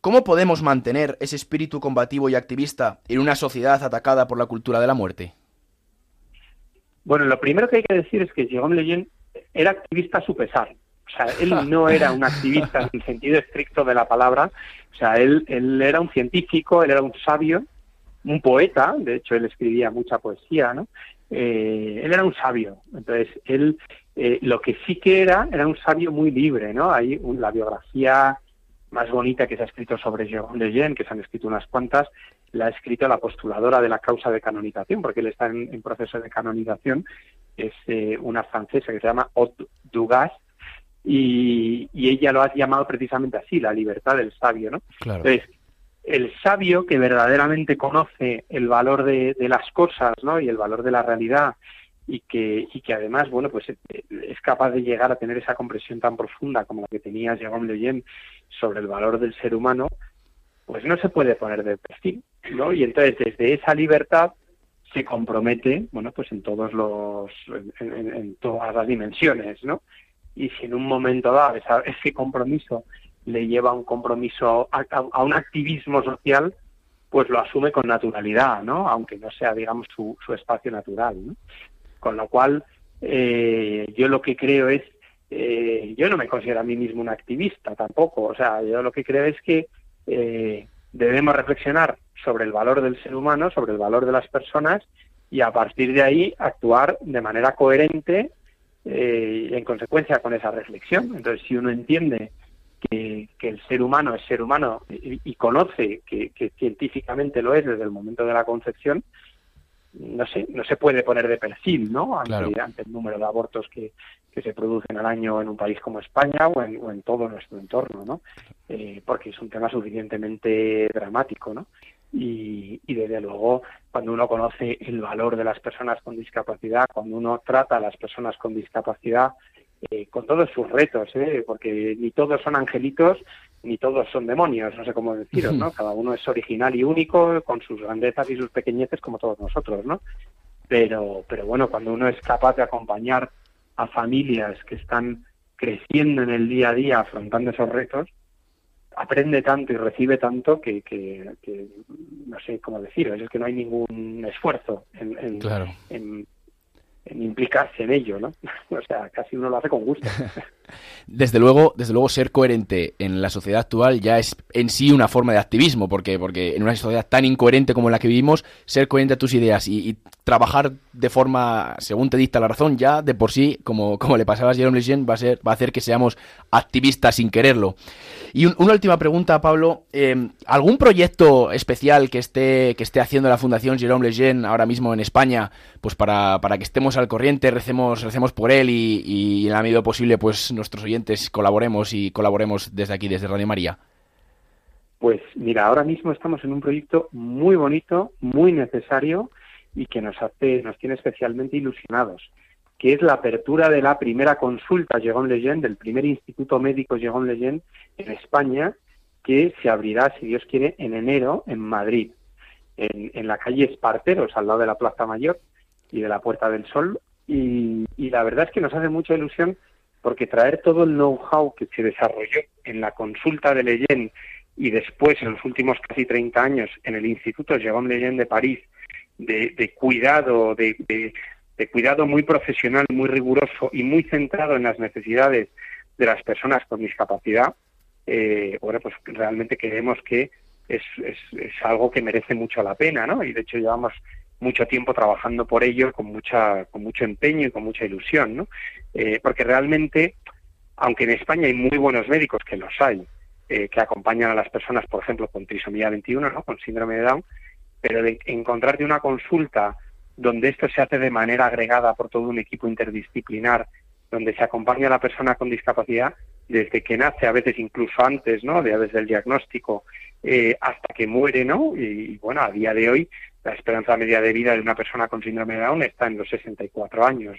¿Cómo podemos mantener ese espíritu combativo y activista en una sociedad atacada por la cultura de la muerte? Bueno, lo primero que hay que decir es que Jérôme Lejeune era activista a su pesar. O sea, él no era un activista en el sentido estricto de la palabra. O sea, él, él era un científico, él era un sabio, un poeta. De hecho, él escribía mucha poesía, ¿no? Eh, él era un sabio. Entonces, él eh, lo que sí que era, era un sabio muy libre, ¿no? Hay un, la biografía más bonita que se ha escrito sobre Jérôme Lejeune, que se han escrito unas cuantas, la ha escrito la postuladora de la causa de canonización, porque él está en, proceso de canonización, es eh, una francesa que se llama Haute Dugas, y, y, ella lo ha llamado precisamente así, la libertad del sabio, ¿no? Claro. Entonces, el sabio que verdaderamente conoce el valor de, de, las cosas, ¿no? Y el valor de la realidad, y que, y que además, bueno, pues es capaz de llegar a tener esa comprensión tan profunda como la que tenía Jérôme Lejeune sobre el valor del ser humano, pues no se puede poner de perfil, ¿no? Y entonces desde esa libertad se compromete, bueno, pues en todos los, en, en, en todas las dimensiones, ¿no? Y si en un momento dado ese compromiso le lleva a un compromiso, a, un activismo social, pues lo asume con naturalidad, ¿no? Aunque no sea, digamos, su, su espacio natural. Con lo cual, eh, yo lo que creo es, eh, yo no me considero a mí mismo un activista tampoco, o sea, yo lo que creo es que eh, debemos reflexionar sobre el valor del ser humano, sobre el valor de las personas y a partir de ahí actuar de manera coherente eh, en consecuencia con esa reflexión. Entonces, si uno entiende que, que el ser humano es ser humano y, y conoce que, que, científicamente lo es desde el momento de la concepción, no sé, no se puede poner de perfil, ¿no? Ante, Claro. ante el número de abortos que, que se producen al año en un país como España o en, o en todo nuestro entorno, ¿no? Eh, porque es un tema suficientemente dramático, ¿no? Y, y desde luego, cuando uno conoce el valor de las personas con discapacidad, cuando uno trata a las personas con discapacidad eh, con todos sus retos, ¿eh? porque ni todos son angelitos ni todos son demonios, no sé cómo deciros, ¿no? Cada uno es original y único, con sus grandezas y sus pequeñeces como todos nosotros, ¿no? Pero, pero bueno, cuando uno es capaz de acompañar a familias que están creciendo en el día a día afrontando esos retos, aprende tanto y recibe tanto que, que, que no sé cómo decirlo, es que no hay ningún esfuerzo en, en, Claro. en- en implicarse en ello, ¿no? <laughs> O sea, casi uno lo hace con gusto. <laughs> Desde luego, desde luego ser coherente en la sociedad actual ya es en sí una forma de activismo, porque, porque en una sociedad tan incoherente como la que vivimos, ser coherente a tus ideas y, y trabajar de forma, según te dicta la razón, ya de por sí, como, como le pasaba a Jerome Lejeune, va a ser, va a hacer que seamos activistas sin quererlo. Y un- una última pregunta, Pablo. eh, ¿Algún proyecto especial que esté, que esté haciendo la Fundación Jerome Lejeune ahora mismo en España, pues para, para que estemos al corriente, recemos, recemos por él y, y en la medida posible, pues nuestros oyentes colaboremos y colaboremos desde aquí, desde Radio María? Pues mira, ahora mismo estamos en un proyecto muy bonito, muy necesario y que nos hace, nos tiene especialmente ilusionados, que es la apertura de la primera consulta Jérôme Lejeune, del primer Instituto Médico Jérôme Lejeune en España, que se abrirá, si Dios quiere, en enero en Madrid, en, la calle Esparteros, al lado de la Plaza Mayor y de la Puerta del Sol. Y la verdad es que nos hace mucha ilusión porque traer todo el know-how que se desarrolló en la consulta de Lejeune y después, en los últimos casi 30 años, en el Instituto Jérôme Lejeune de París, de, cuidado, de cuidado muy profesional, muy riguroso y muy centrado en las necesidades de las personas con discapacidad, eh, bueno, pues realmente creemos que es, es, es algo que merece mucho la pena, ¿no? Y de hecho llevamos mucho tiempo trabajando por ello con mucha con mucho empeño y con mucha ilusión, ¿no? Eh, porque realmente, aunque en España hay muy buenos médicos, que los hay, eh, que acompañan a las personas, por ejemplo, con trisomía 21, ¿no? Con síndrome de Down, pero de encontrarte una consulta donde esto se hace de manera agregada por todo un equipo interdisciplinar, donde se acompaña a la persona con discapacidad desde que nace, a veces incluso antes, ¿no? De, desde el diagnóstico eh, hasta que muere, ¿no? Y, bueno, a día de hoy la esperanza media de vida de una persona con síndrome de Down está en los 64 años,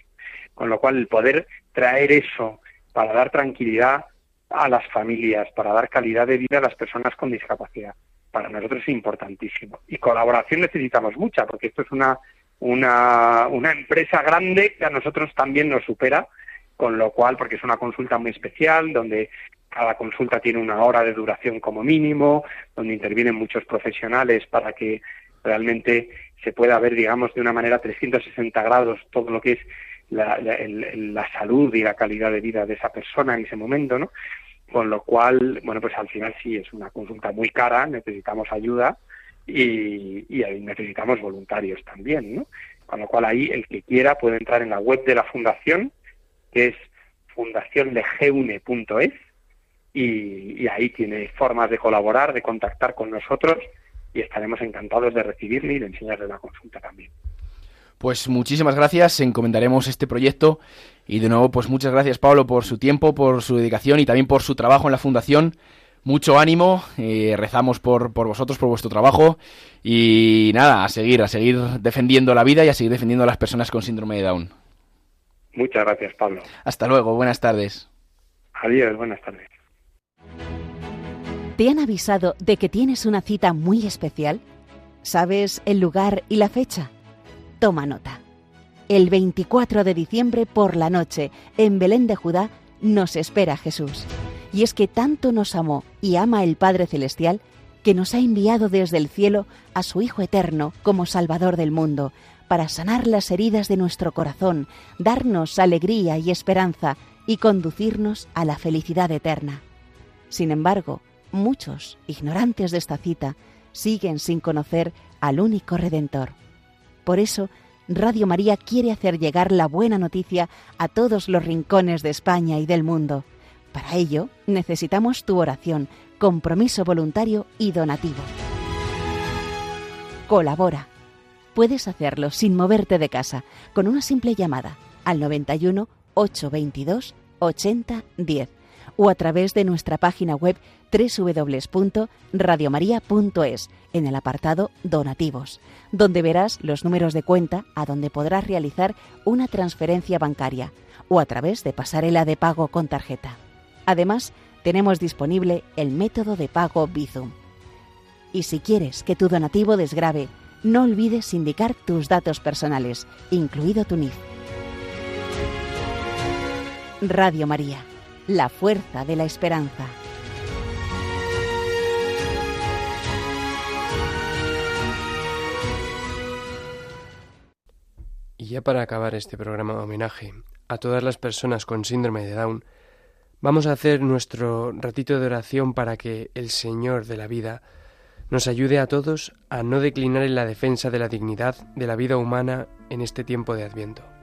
con lo cual el poder traer eso para dar tranquilidad a las familias, para dar calidad de vida a las personas con discapacidad, para nosotros es importantísimo. Y colaboración necesitamos mucha, porque esto es una una, una empresa grande que a nosotros también nos supera, con lo cual, porque es una consulta muy especial, donde cada consulta tiene una hora de duración como mínimo, donde intervienen muchos profesionales para que realmente se pueda ver, digamos, de una manera 360 grados todo lo que es la, la, la salud y la calidad de vida de esa persona en ese momento, ¿no? Con lo cual, bueno, pues al final sí es una consulta muy cara, necesitamos ayuda y, necesitamos voluntarios también, ¿no? Con lo cual ahí el que quiera puede entrar en la web de la fundación, que es fundacionlegeune.es y, y ahí tiene formas de colaborar, de contactar con nosotros y estaremos encantados de recibirle y de enseñarle la consulta también. Pues muchísimas gracias, encomendaremos este proyecto y de nuevo pues muchas gracias Pablo por su tiempo, por su dedicación y también por su trabajo en la fundación. Mucho ánimo, eh, rezamos por, por vosotros, por vuestro trabajo y nada, a seguir, a seguir defendiendo la vida y a seguir defendiendo a las personas con síndrome de Down. Muchas gracias, Pablo. Hasta luego, buenas tardes. Adiós, buenas tardes. ¿Te han avisado de que tienes una cita muy especial? ¿Sabes el lugar y la fecha? Toma nota. El 24 de diciembre por la noche, en Belén de Judá, nos espera Jesús. Y es que tanto nos amó y ama el Padre Celestial que nos ha enviado desde el cielo a su Hijo Eterno como Salvador del mundo, para sanar las heridas de nuestro corazón, darnos alegría y esperanza y conducirnos a la felicidad eterna. Sin embargo, muchos, ignorantes de esta cita, siguen sin conocer al único Redentor. Por eso, Radio María quiere hacer llegar la buena noticia a todos los rincones de España y del mundo. Para ello, necesitamos tu oración, compromiso voluntario y donativo. Colabora. Puedes hacerlo sin moverte de casa, con una simple llamada al 91 822 80 10 o a través de nuestra página web www.radiomaria.es en el apartado Donativos, donde verás los números de cuenta a donde podrás realizar una transferencia bancaria o a través de pasarela de pago con tarjeta. Además, tenemos disponible el método de pago Bizum. Y si quieres que tu donativo desgrave, no olvides indicar tus datos personales, incluido tu NIF. Radio María, la fuerza de la esperanza. Y ya para acabar este programa de homenaje a todas las personas con síndrome de Down, vamos a hacer nuestro ratito de oración para que el Señor de la vida nos ayude a todos a no declinar en la defensa de la dignidad de la vida humana en este tiempo de Adviento.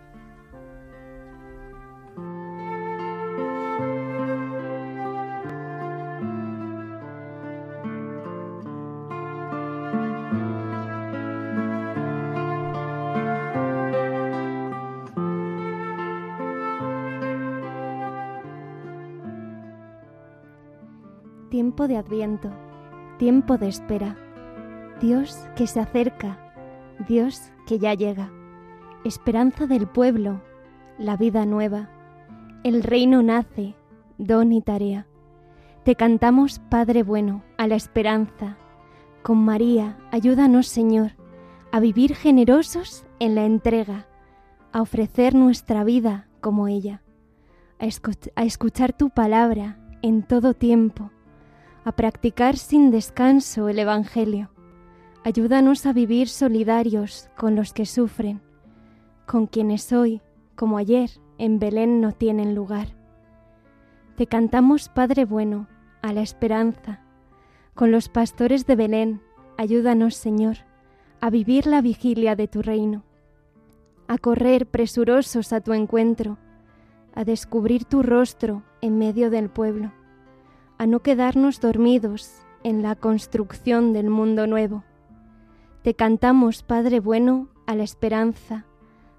De Adviento, tiempo de espera. Dios que se acerca, Dios que ya llega. Esperanza del pueblo, la vida nueva. El reino nace, don y tarea. Te cantamos, Padre bueno, a la esperanza. Con María, ayúdanos, Señor, a vivir generosos en la entrega, a ofrecer nuestra vida como ella, a escuchar tu palabra en todo tiempo, a practicar sin descanso el Evangelio. Ayúdanos a vivir solidarios con los que sufren, con quienes hoy, como ayer, en Belén no tienen lugar. Te cantamos, Padre bueno, a la esperanza. Con los pastores de Belén, ayúdanos, Señor, a vivir la vigilia de tu reino, a correr presurosos a tu encuentro, a descubrir tu rostro en medio del pueblo a no quedarnos dormidos en la construcción del mundo nuevo. Te cantamos, Padre bueno, a la esperanza.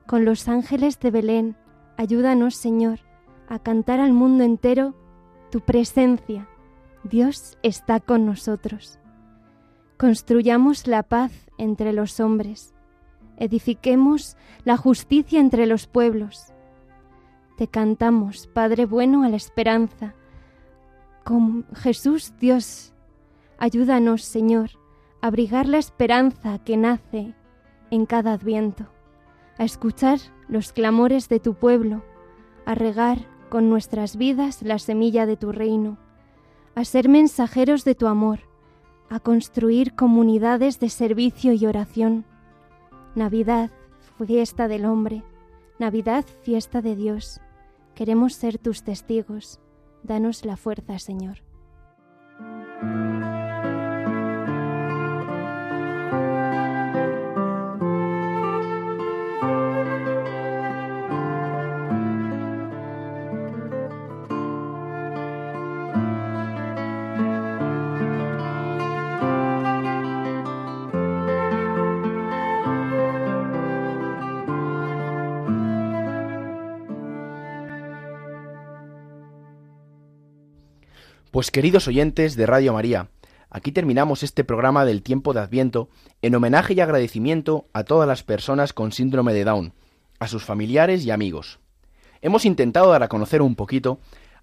Con los ángeles de Belén, ayúdanos, Señor, a cantar al mundo entero tu presencia. Dios está con nosotros. Construyamos la paz entre los hombres. Edifiquemos la justicia entre los pueblos. Te cantamos, Padre bueno, a la esperanza con Jesús Dios. Ayúdanos, Señor, a abrigar la esperanza que nace en cada adviento, a escuchar los clamores de tu pueblo, a regar con nuestras vidas la semilla de tu reino, a ser mensajeros de tu amor, a construir comunidades de servicio y oración. Navidad, fiesta del hombre, Navidad, fiesta de Dios. Queremos ser tus testigos. Danos la fuerza, Señor. Pues queridos oyentes de Radio María, aquí terminamos este programa del tiempo de Adviento en homenaje y agradecimiento a todas las personas con síndrome de Down, a sus familiares y amigos. Hemos intentado dar a conocer un poquito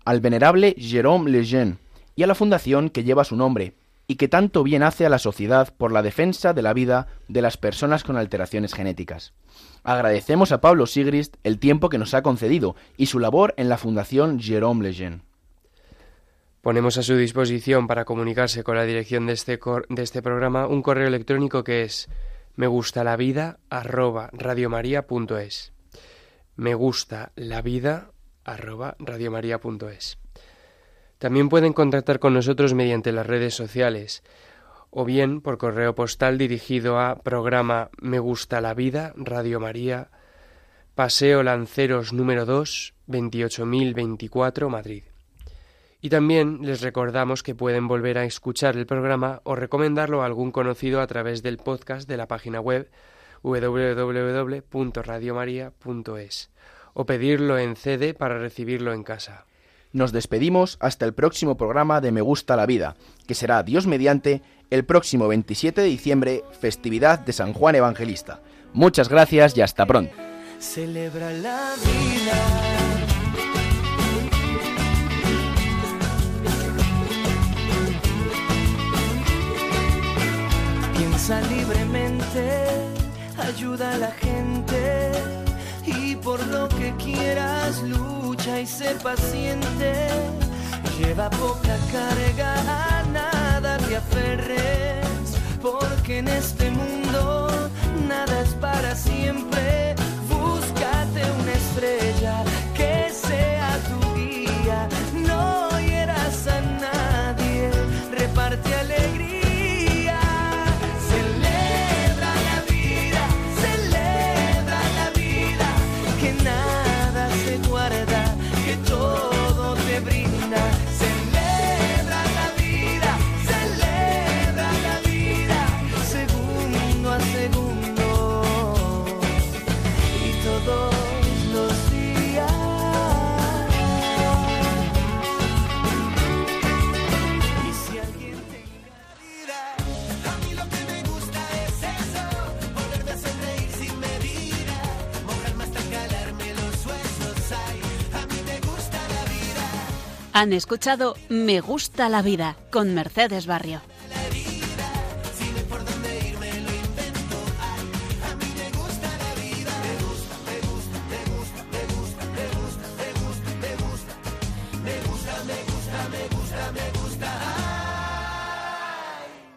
al venerable Jérôme Lejeune y a la fundación que lleva su nombre y que tanto bien hace a la sociedad por la defensa de la vida de las personas con alteraciones genéticas. Agradecemos a Pablo Sigrist el tiempo que nos ha concedido y su labor en la Fundación Jérôme Lejeune. Ponemos a su disposición para comunicarse con la dirección de este, de este programa un correo electrónico que es me gusta la vida arroba radiomaria.es. Me gusta la vida arroba radiomaria.es. También pueden contactar con nosotros mediante las redes sociales o bien por correo postal dirigido a programa Me gusta la vida, Radio María, Paseo Lanceros número 2, 28024, Madrid. Y también les recordamos que pueden volver a escuchar el programa o recomendarlo a algún conocido a través del podcast de la página web www.radiomaria.es o pedirlo en CD para recibirlo en casa. Nos despedimos hasta el próximo programa de Me Gusta la Vida, que será Dios mediante el próximo 27 de diciembre, festividad de San Juan Evangelista. Muchas gracias y hasta pronto. Celebra la vida. Libremente, ayuda a la gente y por lo que quieras lucha y sé paciente. Lleva poca carga, a nada te aferres, porque en este mundo nada es para siempre. Busca estrella que sea Han escuchado Me gusta la vida con Mercedes Barrio.